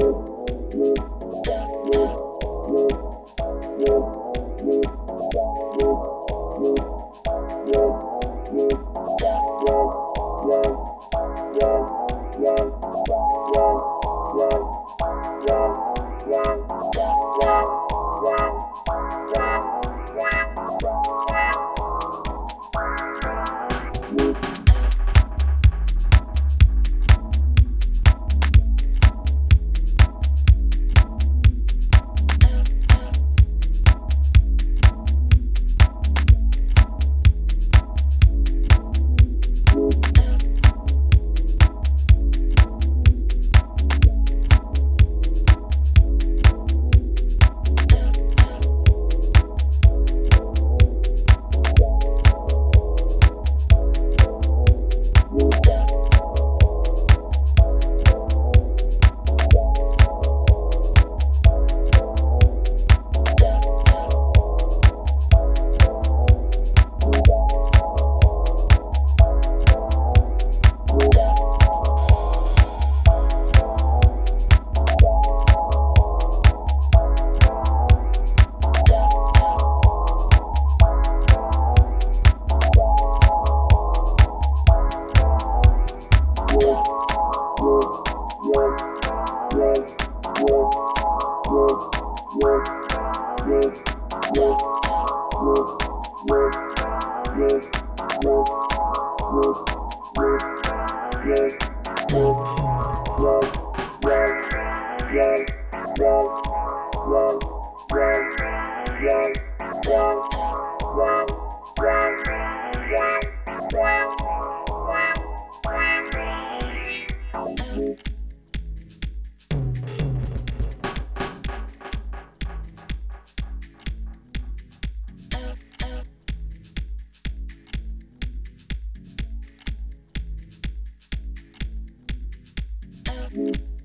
you. Thank Thank you.